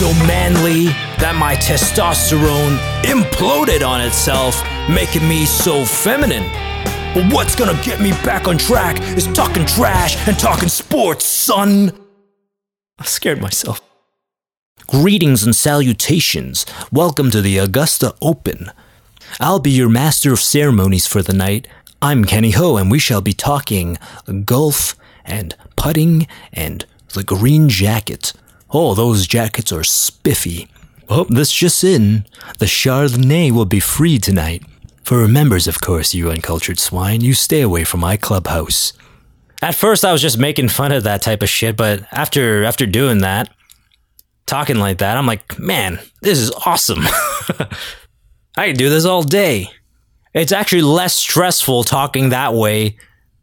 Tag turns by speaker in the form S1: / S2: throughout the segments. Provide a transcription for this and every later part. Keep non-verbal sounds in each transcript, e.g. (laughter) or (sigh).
S1: so manly that my testosterone imploded on itself, making me so feminine. But what's gonna get me back on track is talking trash and talking sports, son. I scared myself. Greetings and salutations. Welcome to the Augusta Open. I'll be your master of ceremonies for the night. I'm Kenny Ho, and we shall be talking golf and putting and the green jacket. Oh, those jackets are spiffy. Oh, this just in. The Chardonnay will be free tonight. For members, of course, you uncultured swine, you stay away from my clubhouse. At first, I was just making fun of that type of shit, but after after doing that, talking like that, I'm like, man, this is awesome. (laughs) I can do this all day. It's actually less stressful talking that way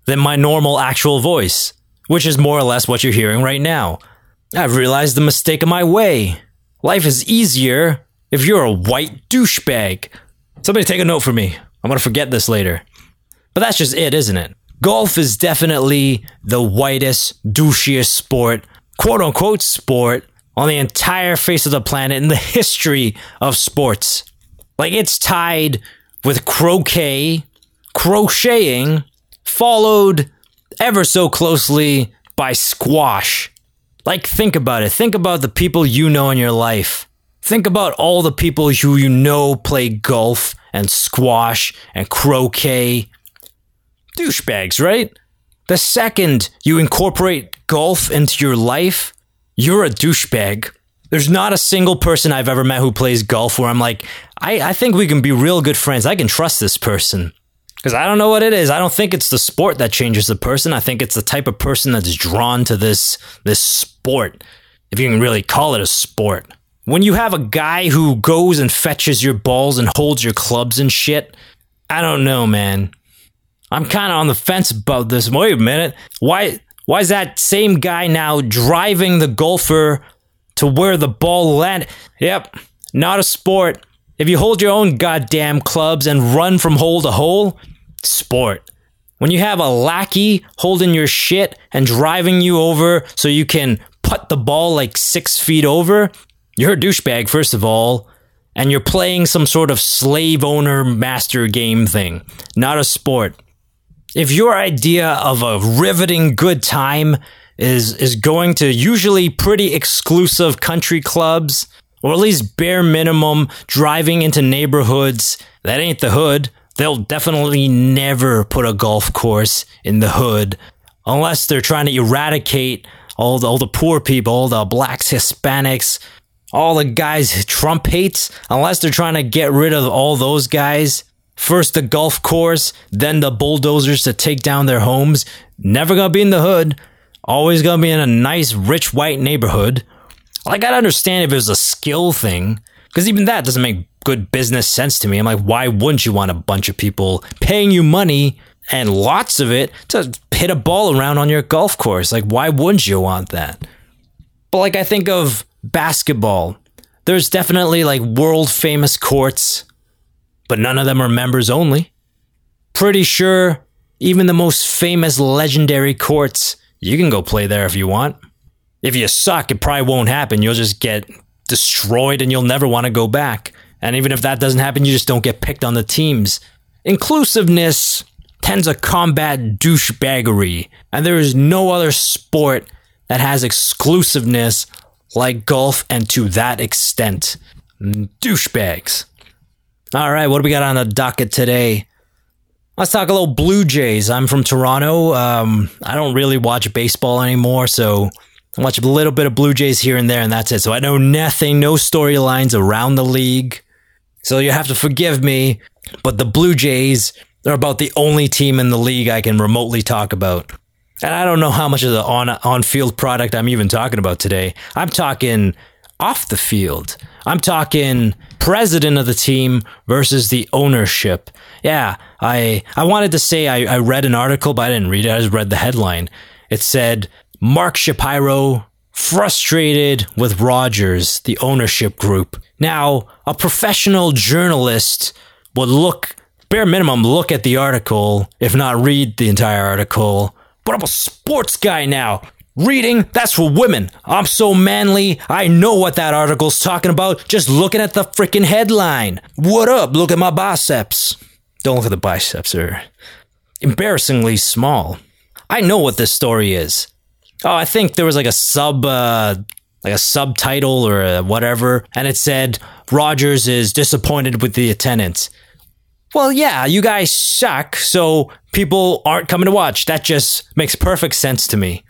S1: than my normal actual voice, which is more or less what you're hearing right now. I've realized the mistake of my way. Life is easier if you're a white douchebag. Somebody take a note for me. I'm gonna forget this later. But that's just it, isn't it? Golf is definitely the whitest, douchiest sport, quote unquote sport, on the entire face of the planet in the history of sports. Like it's tied with croquet, crocheting, followed ever so closely by squash. Like, think about it. Think about the people you know in your life. Think about all the people who you know play golf and squash and croquet. Douchebags, right? The second you incorporate golf into your life, you're a douchebag. There's not a single person I've ever met who plays golf where I'm like, I, I think we can be real good friends. I can trust this person. Because I don't know what it is. I don't think it's the sport that changes the person. I think it's the type of person that's drawn to this this sport, if you can really call it a sport. When you have a guy who goes and fetches your balls and holds your clubs and shit, I don't know, man. I'm kind of on the fence about this. Wait a minute. Why why is that same guy now driving the golfer to where the ball landed? Yep, not a sport. If you hold your own goddamn clubs and run from hole to hole, sport. When you have a lackey holding your shit and driving you over so you can put the ball like six feet over, you're a douchebag, first of all, and you're playing some sort of slave owner master game thing, not a sport. If your idea of a riveting good time is is going to usually pretty exclusive country clubs or at least bare minimum driving into neighborhoods that ain't the hood. They'll definitely never put a golf course in the hood unless they're trying to eradicate all the, all the poor people, all the blacks, Hispanics, all the guys Trump hates, unless they're trying to get rid of all those guys. First the golf course, then the bulldozers to take down their homes. Never gonna be in the hood. Always gonna be in a nice, rich white neighborhood. Like, I'd understand if it was a skill thing, because even that doesn't make good business sense to me. I'm like, why wouldn't you want a bunch of people paying you money and lots of it to hit a ball around on your golf course? Like, why wouldn't you want that? But, like, I think of basketball. There's definitely like world famous courts, but none of them are members only. Pretty sure even the most famous legendary courts, you can go play there if you want if you suck, it probably won't happen. You'll just get destroyed and you'll never want to go back. And even if that doesn't happen, you just don't get picked on the teams. Inclusiveness tends to combat douchebaggery, and there is no other sport that has exclusiveness like golf and to that extent. Douchebags. All right, what do we got on the docket today? Let's talk a little Blue Jays. I'm from Toronto. Um, I don't really watch baseball anymore, so watch a little bit of Blue Jays here and there, and that's it. So I know nothing, no storylines around the league. So you have to forgive me, but the Blue Jays are about the only team in the league I can remotely talk about. And I don't know how much of the on on field product I'm even talking about today. I'm talking off the field. I'm talking president of the team versus the ownership. Yeah, I I wanted to say I, I read an article, but I didn't read it. I just read the headline. It said Mark Shapiro frustrated with Rogers, the ownership group. Now, a professional journalist would look, bare minimum, look at the article, if not read the entire article. But I'm a sports guy now. Reading, that's for women. I'm so manly, I know what that article's talking about just looking at the freaking headline. What up? Look at my biceps. Don't look at the biceps, they're embarrassingly small. I know what this story is. Oh, I think there was like a sub, uh, like a subtitle or whatever, and it said Rogers is disappointed with the attendance. Well, yeah, you guys suck, so people aren't coming to watch. That just makes perfect sense to me.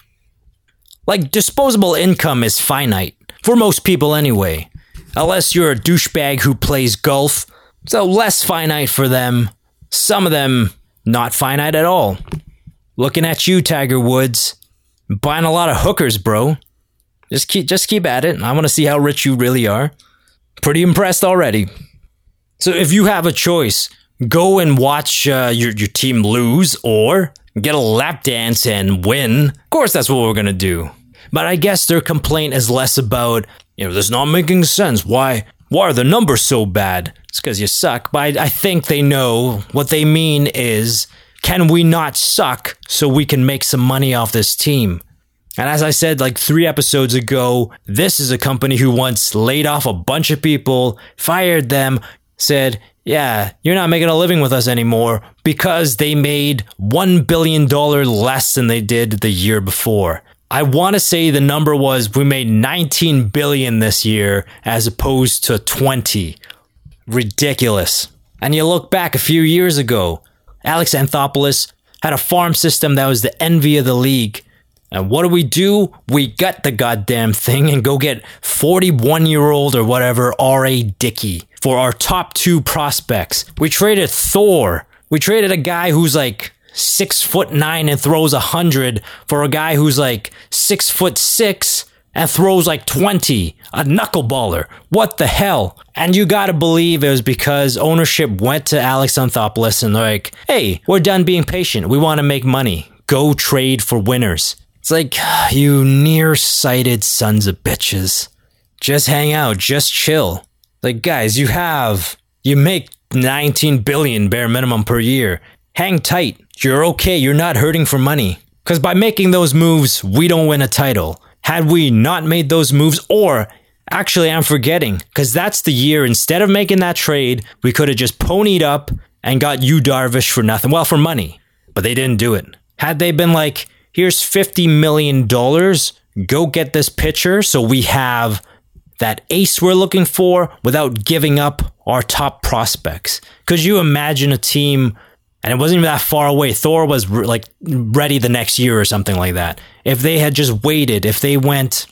S1: Like, disposable income is finite, for most people anyway. Unless you're a douchebag who plays golf, so less finite for them. Some of them, not finite at all. Looking at you, Tiger Woods. Buying a lot of hookers, bro. Just keep just keep at it. I want to see how rich you really are. Pretty impressed already. So if you have a choice, go and watch uh, your your team lose or get a lap dance and win. Of course, that's what we're gonna do. But I guess their complaint is less about you know this not making sense. Why why are the numbers so bad? It's because you suck. But I, I think they know what they mean is can we not suck so we can make some money off this team? And as I said like three episodes ago, this is a company who once laid off a bunch of people, fired them, said, yeah, you're not making a living with us anymore because they made $1 billion less than they did the year before. I want to say the number was we made 19 billion this year as opposed to 20. Ridiculous. And you look back a few years ago, Alex Anthopoulos had a farm system that was the envy of the league. And what do we do? We gut the goddamn thing and go get 41 year old or whatever R.A. Dickey for our top two prospects. We traded Thor. We traded a guy who's like six foot nine and throws a hundred for a guy who's like six foot six and throws like 20, a knuckleballer. What the hell? And you gotta believe it was because ownership went to Alex Anthopoulos and like, hey, we're done being patient. We wanna make money. Go trade for winners. It's like, (sighs) you nearsighted sons of bitches. Just hang out, just chill. Like, guys, you have, you make 19 billion bare minimum per year. Hang tight. You're okay. You're not hurting for money. Because by making those moves, we don't win a title. Had we not made those moves, or actually, I'm forgetting, because that's the year instead of making that trade, we could have just ponied up and got Yu Darvish for nothing. Well, for money. But they didn't do it. Had they been like, here's $50 million, go get this pitcher so we have that ace we're looking for without giving up our top prospects. Could you imagine a team and it wasn't even that far away. Thor was re- like ready the next year or something like that. If they had just waited, if they went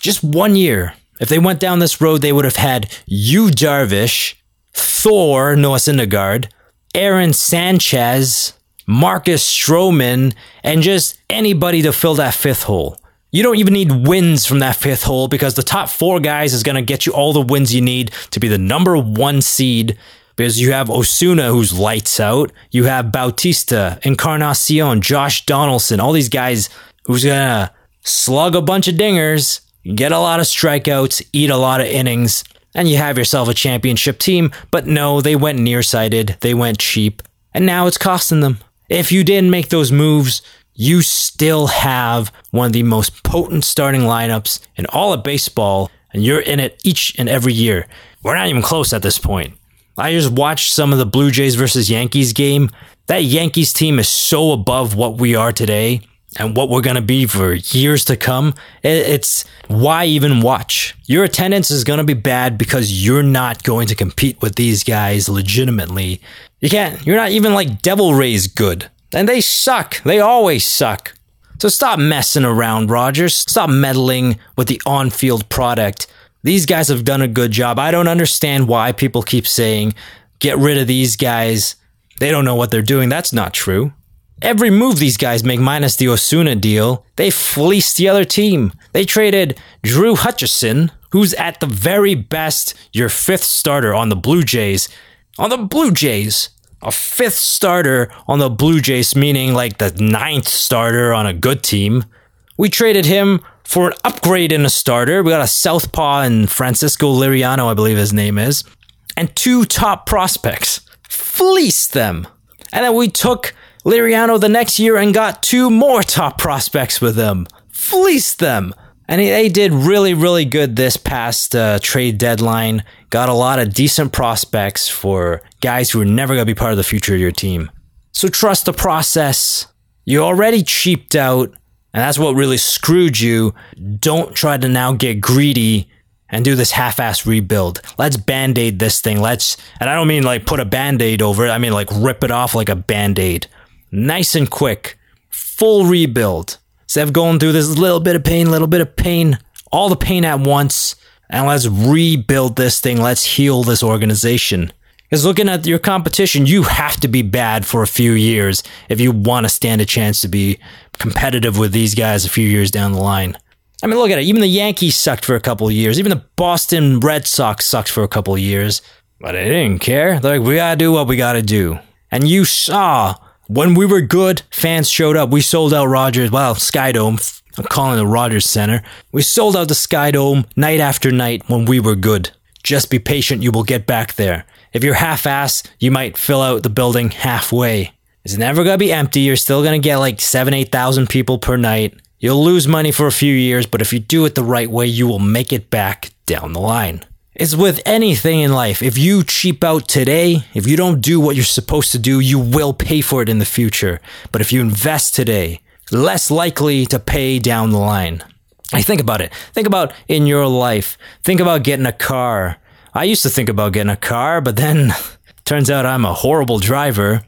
S1: just one year, if they went down this road, they would have had Yu Darvish, Thor, Noah Syndergaard, Aaron Sanchez, Marcus Stroman, and just anybody to fill that fifth hole. You don't even need wins from that fifth hole because the top four guys is going to get you all the wins you need to be the number one seed because you have Osuna who's lights out. You have Bautista, Encarnacion, Josh Donaldson, all these guys who's gonna slug a bunch of dingers, get a lot of strikeouts, eat a lot of innings, and you have yourself a championship team. But no, they went nearsighted, they went cheap, and now it's costing them. If you didn't make those moves, you still have one of the most potent starting lineups in all of baseball, and you're in it each and every year. We're not even close at this point. I just watched some of the Blue Jays versus Yankees game. That Yankees team is so above what we are today and what we're going to be for years to come. It's why even watch? Your attendance is going to be bad because you're not going to compete with these guys legitimately. You can't, you're not even like Devil Rays good. And they suck. They always suck. So stop messing around, Rogers. Stop meddling with the on field product these guys have done a good job. I don't understand why people keep saying, get rid of these guys. They don't know what they're doing. That's not true. Every move these guys make, minus the Osuna deal, they fleeced the other team. They traded Drew Hutchison, who's at the very best your fifth starter on the Blue Jays. On the Blue Jays. A fifth starter on the Blue Jays, meaning like the ninth starter on a good team. We traded him for an upgrade in a starter. We got a southpaw and Francisco Liriano, I believe his name is, and two top prospects. Fleeced them. And then we took Liriano the next year and got two more top prospects with them. fleeced them. And they did really, really good this past uh, trade deadline. Got a lot of decent prospects for guys who are never going to be part of the future of your team. So trust the process. You already cheaped out, and that's what really screwed you. Don't try to now get greedy and do this half-ass rebuild. Let's band-aid this thing. Let's, and I don't mean like put a band-aid over it. I mean like rip it off like a band-aid. Nice and quick. Full rebuild. Instead of going through this little bit of pain, little bit of pain, all the pain at once, and let's rebuild this thing. Let's heal this organization. Because looking at your competition, you have to be bad for a few years if you want to stand a chance to be competitive with these guys a few years down the line. I mean, look at it. Even the Yankees sucked for a couple of years. Even the Boston Red Sox sucked for a couple of years. But they didn't care. They're like, we gotta do what we gotta do. And you saw when we were good, fans showed up. We sold out Rogers, well, Skydome. I'm calling it the Rogers Center. We sold out the Skydome night after night when we were good. Just be patient, you will get back there. If you're half ass, you might fill out the building halfway. It's never gonna be empty. You're still gonna get like seven, eight thousand people per night. You'll lose money for a few years, but if you do it the right way, you will make it back down the line. It's with anything in life. If you cheap out today, if you don't do what you're supposed to do, you will pay for it in the future. But if you invest today, less likely to pay down the line. I think about it. Think about in your life. Think about getting a car. I used to think about getting a car, but then (laughs) turns out I'm a horrible driver.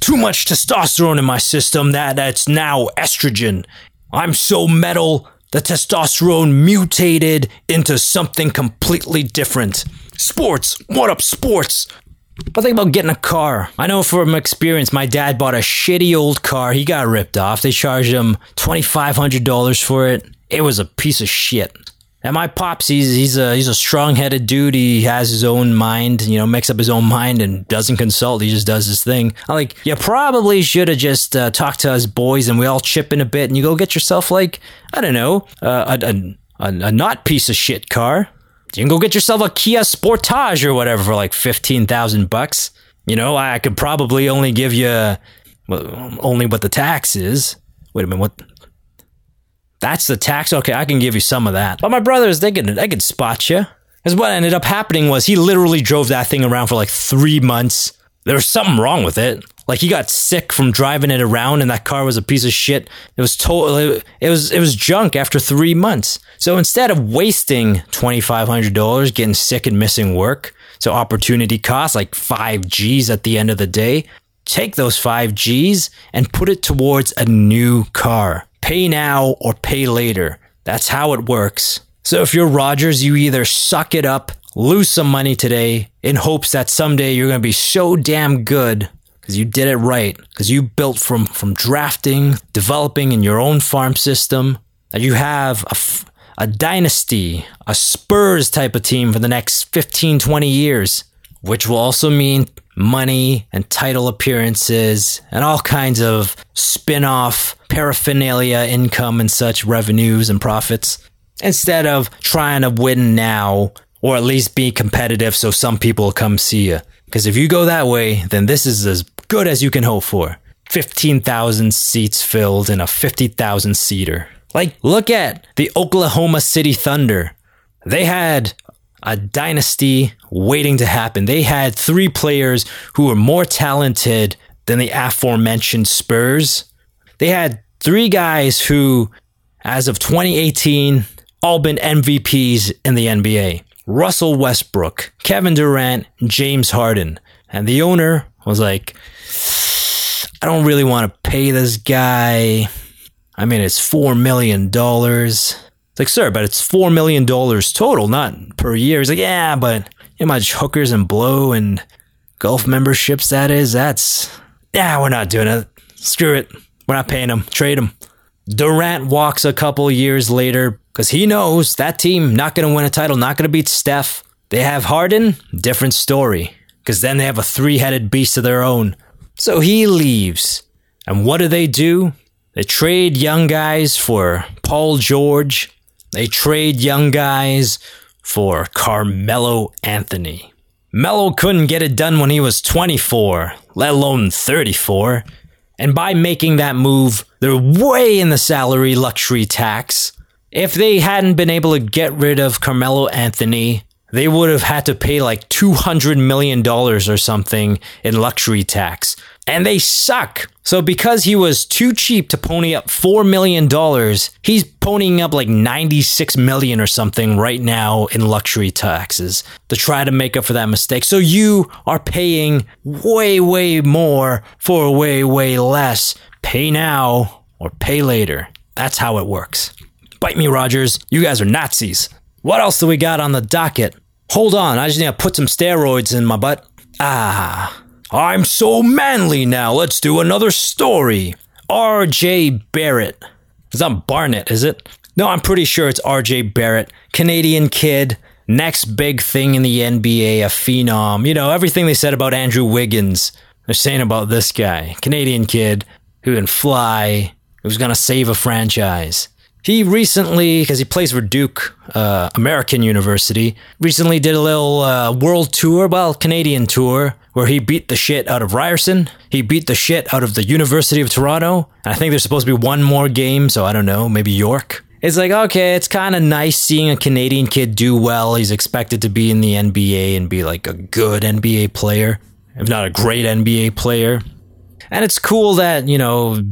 S1: Too much testosterone in my system that that's now estrogen. I'm so metal, the testosterone mutated into something completely different. Sports, what up, sports? But think about getting a car. I know from experience, my dad bought a shitty old car. He got ripped off. They charged him $2,500 for it. It was a piece of shit. And my pops, he's he's a he's a strong headed dude. He has his own mind, you know, makes up his own mind and doesn't consult. He just does his thing. I'm like, you probably should have just uh, talked to us boys and we all chip in a bit and you go get yourself like I don't know uh, a, a, a not piece of shit car. You can go get yourself a Kia Sportage or whatever for like fifteen thousand bucks. You know, I could probably only give you well, only what the tax is. Wait a minute, what? That's the tax. Okay, I can give you some of that. But my brothers, they could they could spot you. Because what ended up happening was he literally drove that thing around for like three months. There was something wrong with it. Like he got sick from driving it around, and that car was a piece of shit. It was totally it was it was junk after three months. So instead of wasting twenty five hundred dollars getting sick and missing work, so opportunity cost like five G's at the end of the day, take those five G's and put it towards a new car pay now or pay later. That's how it works. So if you're Rogers, you either suck it up, lose some money today in hopes that someday you're going to be so damn good because you did it right, because you built from, from drafting, developing in your own farm system, that you have a, a dynasty, a Spurs type of team for the next 15, 20 years, which will also mean money and title appearances and all kinds of spin off paraphernalia income and such revenues and profits instead of trying to win now or at least be competitive so some people come see you. Because if you go that way, then this is as good as you can hope for. 15,000 seats filled in a 50,000 seater. Like, look at the Oklahoma City Thunder. They had a dynasty waiting to happen. They had three players who were more talented than the aforementioned Spurs. They had three guys who, as of 2018, all been MVPs in the NBA. Russell Westbrook, Kevin Durant, James Harden. And the owner was like, I don't really want to pay this guy. I mean, it's $4 million. It's like, sir, but it's four million dollars total, not per year. He's like, yeah, but you know, much hookers and blow and golf memberships that is. That's yeah, we're not doing it. Screw it. We're not paying him. Trade him. Durant walks a couple years later because he knows that team not going to win a title, not going to beat Steph. They have Harden, different story because then they have a three-headed beast of their own. So he leaves. And what do they do? They trade young guys for Paul George, they trade young guys for Carmelo Anthony. Melo couldn't get it done when he was 24, let alone 34. And by making that move, they're way in the salary luxury tax. If they hadn't been able to get rid of Carmelo Anthony, they would have had to pay like $200 million or something in luxury tax. And they suck. So because he was too cheap to pony up $4 million, he's ponying up like 96 million or something right now in luxury taxes to try to make up for that mistake. So you are paying way, way more for way, way less. Pay now or pay later. That's how it works. Bite me, Rogers. You guys are Nazis. What else do we got on the docket? Hold on, I just need to put some steroids in my butt. Ah, I'm so manly now. Let's do another story. R.J. Barrett. It's not Barnett, is it? No, I'm pretty sure it's R.J. Barrett. Canadian kid. Next big thing in the NBA, a phenom. You know, everything they said about Andrew Wiggins, they're saying about this guy. Canadian kid who can fly, who's going to save a franchise. He recently, because he plays for Duke uh, American University, recently did a little uh, world tour, well, Canadian tour, where he beat the shit out of Ryerson. He beat the shit out of the University of Toronto. And I think there's supposed to be one more game, so I don't know, maybe York. It's like, okay, it's kind of nice seeing a Canadian kid do well. He's expected to be in the NBA and be like a good NBA player, if not a great NBA player. And it's cool that, you know,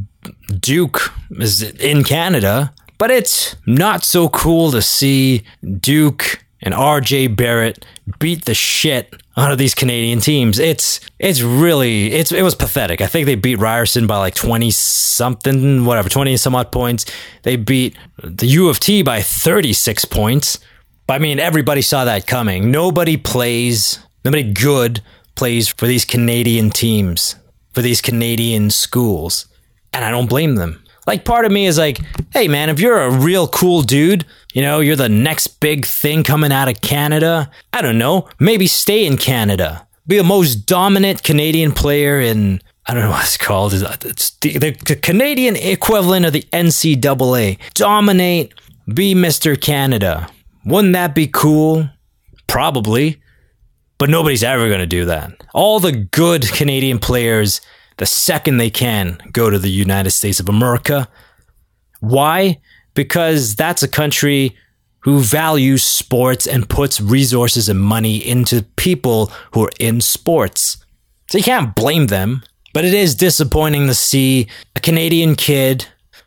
S1: Duke is in Canada but it's not so cool to see Duke and RJ Barrett beat the shit out of these Canadian teams. It's it's really it's it was pathetic. I think they beat Ryerson by like 20 something, whatever, 20 some odd points. They beat the U of T by 36 points. But I mean, everybody saw that coming. Nobody plays, nobody good plays for these Canadian teams, for these Canadian schools. And I don't blame them. Like part of me is like, hey man, if you're a real cool dude, you know, you're the next big thing coming out of Canada, I don't know, maybe stay in Canada. Be the most dominant Canadian player in I don't know what it's called. It's the, the Canadian equivalent of the NCAA. Dominate, be Mr. Canada. Wouldn't that be cool? Probably. But nobody's ever going to do that. All the good Canadian players the second they can go to the United States of America. Why? Because that's a country who values sports and puts resources and money into people who are in sports. So you can't blame them. But it is disappointing to see a Canadian kid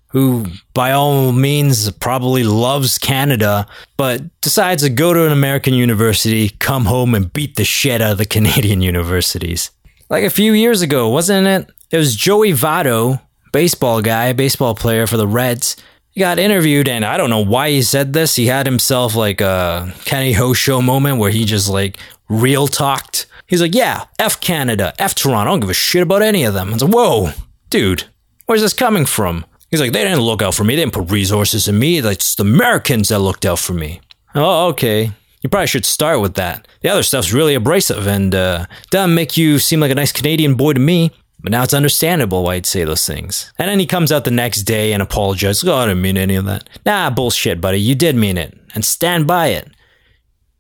S1: who, by all means, probably loves Canada, but decides to go to an American university, come home, and beat the shit out of the Canadian (laughs) universities like a few years ago, wasn't it? It was Joey Votto, baseball guy, baseball player for the Reds. He got interviewed, and I don't know why he said this. He had himself like a Kenny Ho show moment where he just like real talked. He's like, "Yeah, f Canada, f Toronto. I don't give a shit about any of them." I was like, "Whoa, dude, where's this coming from?" He's like, "They didn't look out for me. They didn't put resources in me. It's the Americans that looked out for me." Oh, okay. You probably should start with that. The other stuff's really abrasive and uh, doesn't make you seem like a nice Canadian boy to me. But now it's understandable why he'd say those things. And then he comes out the next day and apologizes. Oh, I didn't mean any of that. Nah, bullshit, buddy. You did mean it. And stand by it.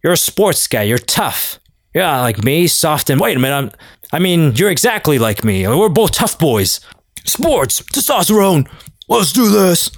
S1: You're a sports guy. You're tough. Yeah, like me, soft and wait a minute. I'm, I mean, you're exactly like me. We're both tough boys. Sports, testosterone. Let's do this.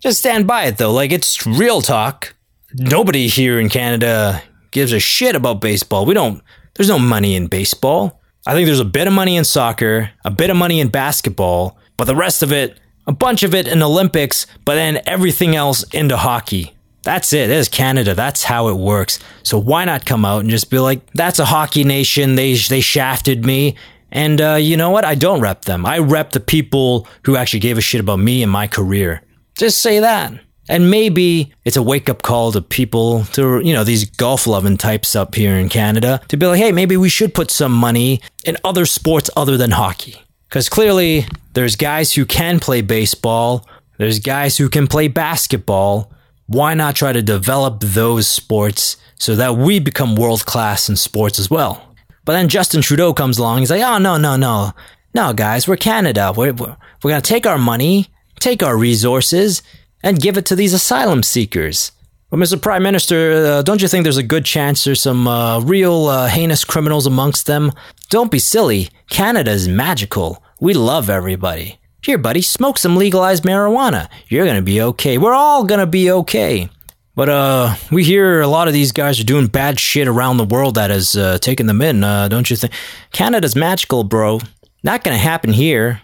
S1: Just stand by it though. Like it's real talk nobody here in Canada gives a shit about baseball. We don't, there's no money in baseball. I think there's a bit of money in soccer, a bit of money in basketball, but the rest of it, a bunch of it in Olympics, but then everything else into hockey. That's it. That is Canada. That's how it works. So why not come out and just be like, that's a hockey nation. They, they shafted me. And uh, you know what? I don't rep them. I rep the people who actually gave a shit about me and my career. Just say that. And maybe it's a wake up call to people, to, you know, these golf loving types up here in Canada, to be like, hey, maybe we should put some money in other sports other than hockey. Because clearly there's guys who can play baseball, there's guys who can play basketball. Why not try to develop those sports so that we become world class in sports as well? But then Justin Trudeau comes along. He's like, oh, no, no, no. No, guys, we're Canada. We're, we're, we're going to take our money, take our resources, and give it to these asylum seekers. But, Mr. Prime Minister, uh, don't you think there's a good chance there's some uh, real uh, heinous criminals amongst them? Don't be silly. Canada is magical. We love everybody. Here, buddy, smoke some legalized marijuana. You're gonna be okay. We're all gonna be okay. But uh, we hear a lot of these guys are doing bad shit around the world that has uh, taken them in. Uh, don't you think? Canada's magical, bro. Not gonna happen here.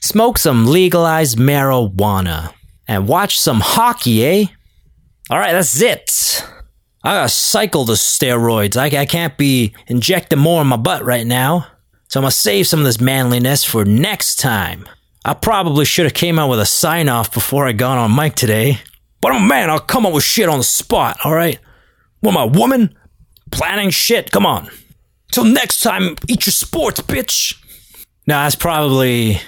S1: Smoke some legalized marijuana and watch some hockey, eh? All right, that's it. I gotta cycle the steroids. I, I can't be injecting more in my butt right now. So I'm gonna save some of this manliness for next time. I probably should have came out with a sign off before I got on mic today. But I'm a man, I'll come up with shit on the spot, alright? What am woman? Planning shit? Come on. Till next time, eat your sports, bitch. Nah, that's probably.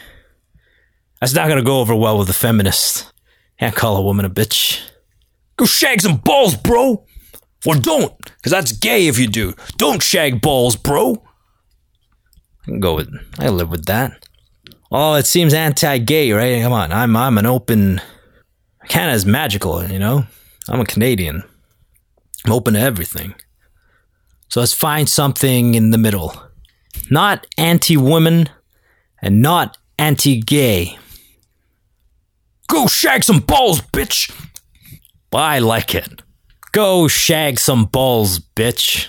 S1: That's not gonna go over well with the feminists. Can't call a woman a bitch. Go shag some balls, bro! Or don't, because that's gay if you do. Don't shag balls, bro! I can go with. I live with that. Oh, it seems anti-gay, right? Come on, I'm I'm an open. Canada's magical, you know. I'm a Canadian. I'm open to everything. So let's find something in the middle. Not anti-women, and not anti-gay. Go shag some balls, bitch. I like it. Go shag some balls, bitch.